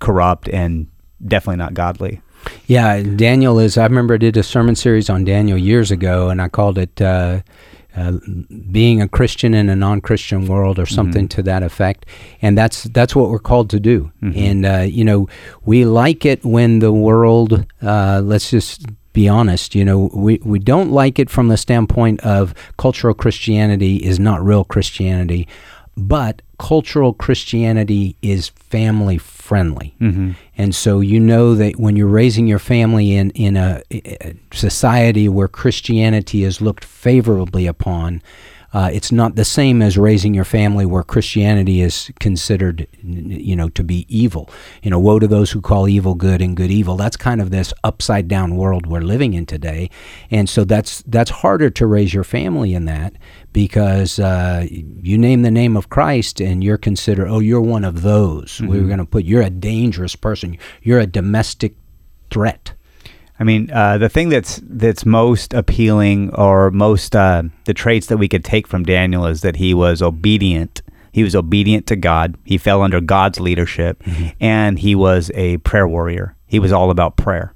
corrupt and definitely not godly. Yeah, Daniel is. I remember I did a sermon series on Daniel years ago, and I called it uh, uh, "Being a Christian in a Non-Christian World" or something to that effect. And that's that's what we're called to do. And uh, you know, we like it when the world. Uh, let's just be honest. You know, we we don't like it from the standpoint of cultural Christianity is not real Christianity, but cultural Christianity is family friendly. Mm-hmm. And so you know that when you're raising your family in, in a, a society where Christianity is looked favorably upon, uh, it's not the same as raising your family where Christianity is considered, you know, to be evil. You know, woe to those who call evil good and good evil. That's kind of this upside down world we're living in today, and so that's that's harder to raise your family in that because uh, you name the name of Christ and you're considered, oh, you're one of those. We're going to put you're a dangerous person. You're a domestic threat. I mean, uh, the thing that's that's most appealing, or most uh, the traits that we could take from Daniel is that he was obedient. He was obedient to God. He fell under God's leadership, and he was a prayer warrior. He was all about prayer,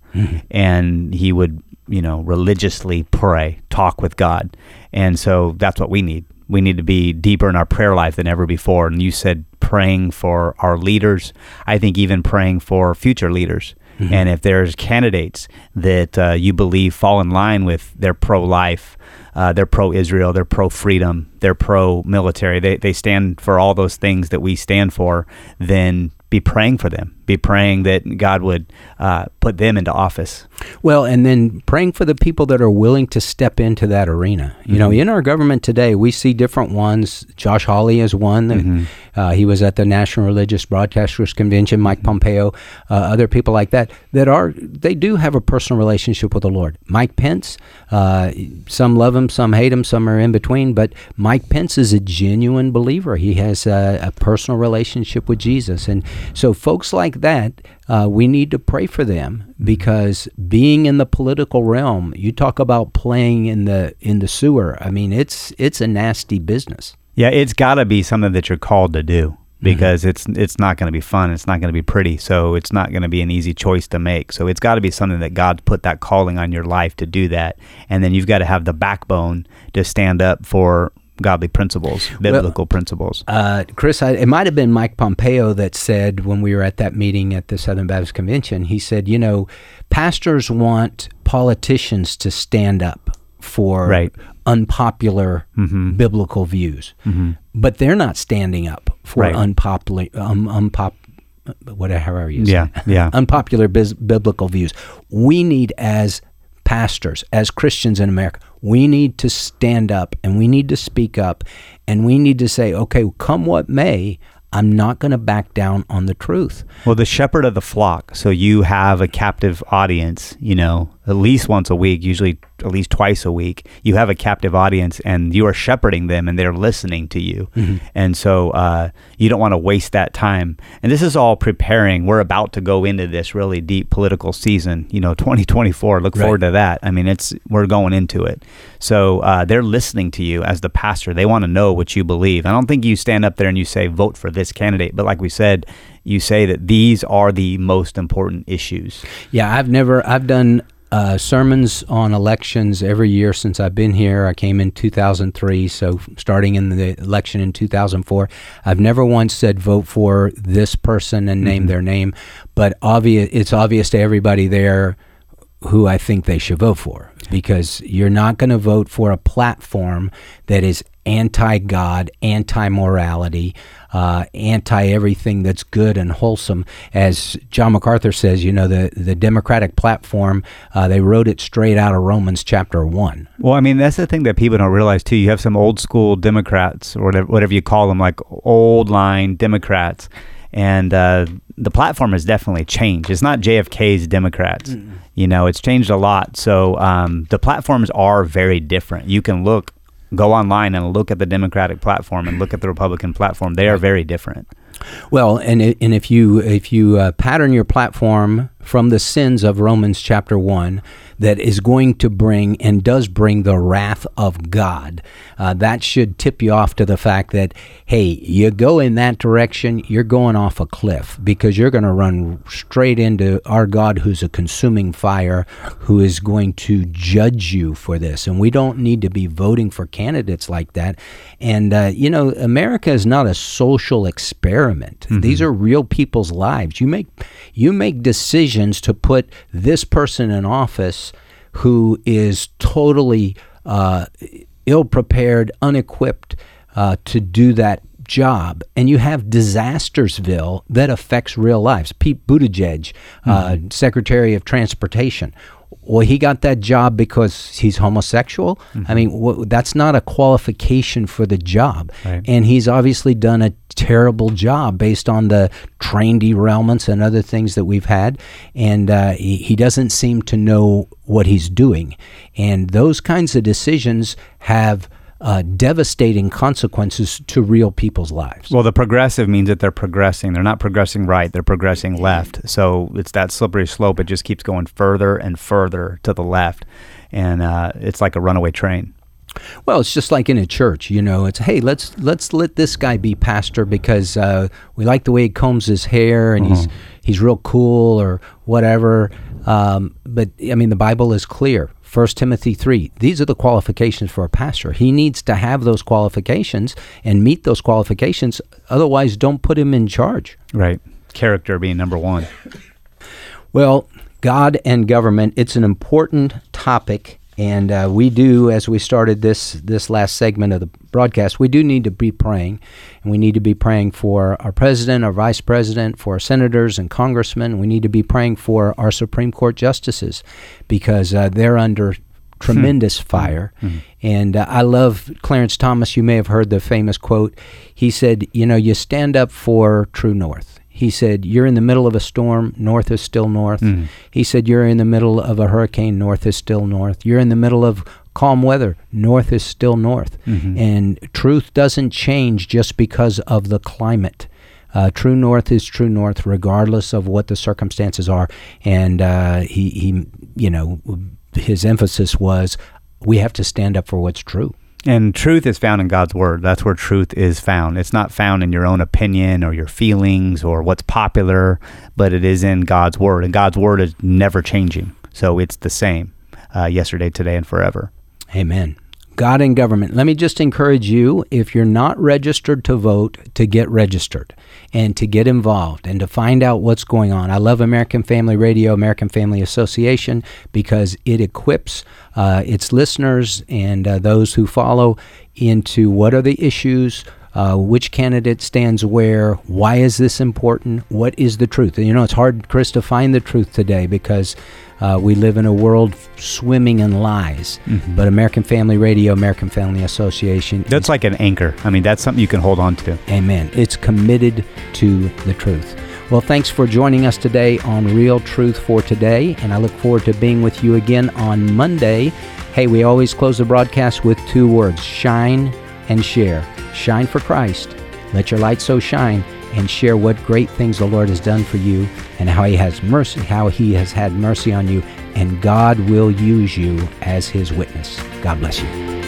and he would, you know, religiously pray, talk with God, and so that's what we need. We need to be deeper in our prayer life than ever before. And you said praying for our leaders. I think even praying for future leaders. And if there's candidates that uh, you believe fall in line with their pro life, uh, they're pro Israel, they're pro freedom, they're pro military, they, they stand for all those things that we stand for, then be praying for them. Be praying that God would uh, put them into office. Well, and then praying for the people that are willing to step into that arena. You know, in our government today, we see different ones. Josh Hawley is one. that, Uh, he was at the National Religious Broadcasters Convention. Mike Pompeo, uh, other people like that that are they do have a personal relationship with the Lord. Mike Pence, uh, some love him, some hate him, some are in between. But Mike Pence is a genuine believer. He has a, a personal relationship with Jesus, and so folks like that, uh, we need to pray for them because being in the political realm, you talk about playing in the in the sewer. I mean, it's it's a nasty business. Yeah, it's got to be something that you're called to do because it's it's not going to be fun. It's not going to be pretty. So it's not going to be an easy choice to make. So it's got to be something that God put that calling on your life to do that, and then you've got to have the backbone to stand up for godly principles, biblical principles. Uh, Chris, I, it might have been Mike Pompeo that said when we were at that meeting at the Southern Baptist Convention, he said, you know, pastors want politicians to stand up for Right. unpopular biblical views, but they're not standing up for Right. unpopular, um, unpop, whatever you say, Yeah, [laughs] yeah. unpopular bis- biblical views. We need as pastors, as Christians in America, we need to stand up and we need to speak up and we need to say, okay, come what may, I'm not going to back down on the truth. Well, the shepherd of the flock. So you have a captive audience, you know, at least once a week, usually at least twice a week. You have a captive audience and you are shepherding them and they're listening to you. Mm-hmm. And so uh, you don't want to waste that time. And this is all preparing. We're about to go into this really deep political season, you know, 2024. Look Right. forward to that. I mean, it's we're going into it. So uh, they're listening to you as the pastor. They want to know what you believe. I don't think you stand up there and you say, vote for this candidate. But like we said, you say that these are the most important issues. Yeah, I've never, I've done uh, sermons on elections every year since I've been here. I came in 2003, so starting in the election in 2004, I've never once said vote for this person and name Mhm. their name, but obvious, it's obvious to everybody there who I think they should vote for because you're not going to vote for a platform that is anti God, anti morality, uh, anti everything that's good and wholesome. As John MacArthur says, you know, the, the Democratic platform, uh, they wrote it straight out of Romans chapter 1. Well, I mean, that's the thing that people don't realize too. You have some old school Democrats or whatever, whatever you call them, like old line Democrats, and uh, the platform has definitely changed. It's not JFK's Democrats. You know, it's changed a lot. So um, the platforms are very different. You can look, go online and look at the Democratic platform and look at the Republican platform. They are very different. Well, and and if you if you uh, pattern your platform from the sins of Romans chapter one, that is going to bring and does bring the wrath of God, uh, that should tip you off to the fact that hey, you go in that direction, you're going off a cliff because you're going to run straight into our God, who's a consuming fire, who is going to judge you for this, and we don't need to be voting for candidates like that. And uh, you know, America is not a social experiment. These are real people's lives. You make you make decisions to put this person in office who is totally uh, ill prepared, unequipped uh, to do that job, and you have Disastersville that affects real lives. Pete Buttigieg, uh, Secretary of Transportation. Well, he got that job because he's homosexual. I mean, that's not a qualification for the job. Right. And he's obviously done a terrible job based on the train derailments and other things that we've had. And uh, he, he doesn't seem to know what he's doing. And those kinds of decisions have uh, devastating consequences to real people's lives. Well, the progressive means that they're progressing. They're not progressing right, they're progressing left. So it's that slippery slope. It just keeps going further and further to the left. And uh, it's like a runaway train. Well, it's just like in a church, you know. It's hey, let's let's let this guy be pastor because uh, we like the way he combs his hair and he's he's real cool or whatever. Um, but I mean, the Bible is clear. First Timothy three. These are the qualifications for a pastor. He needs to have those qualifications and meet those qualifications. Otherwise, don't put him in charge. Right. Character being number one. Well, God and government, it's an important topic. And uh, we do, as we started this this last segment of the broadcast, we do need to be praying, and we need to be praying for our president, our vice president, for our senators and congressmen. We need to be praying for our Supreme Court justices, because uh, they're under tremendous fire. And uh, I love Clarence Thomas. You may have heard the famous quote. He said, "You know, you stand up for true north." He said, You're in the middle of a storm, north is still north. Mhm. He said, You're in the middle of a hurricane, north is still north. You're in the middle of calm weather, north is still north. Mhm. And truth doesn't change just because of the climate. Uh, true north is true north, regardless of what the circumstances are. And uh, he, he, you know, his emphasis was, we have to stand up for what's true. And truth is found in God's word. That's where truth is found. It's not found in your own opinion or your feelings or what's popular, but it is in God's word. And God's word is never changing. So it's the same uh, yesterday, today, and forever. Amen. God and government. Let me just encourage you if you're not registered to vote, to get registered and to get involved and to find out what's going on. I love American Family Radio, American Family Association, because it equips uh, its listeners and uh, those who follow into what are the issues. Uh, which candidate stands where? Why is this important? What is the truth? And you know, it's hard, Chris, to find the truth today because uh, we live in a world swimming in lies. Mhm. But American Family Radio, American Family Association, That's like an anchor. I mean, that's something you can hold on to. Amen. It's committed to the truth. Well, thanks for joining us today on Real Truth for Today, and I look forward to being with you again on Monday. Hey, we always close the broadcast with two words shine and share. Shine for Christ. Let your light so shine and share what great things the Lord has done for you and how he has mercy, how he has had mercy on you, and God will use you as his witness. God bless you.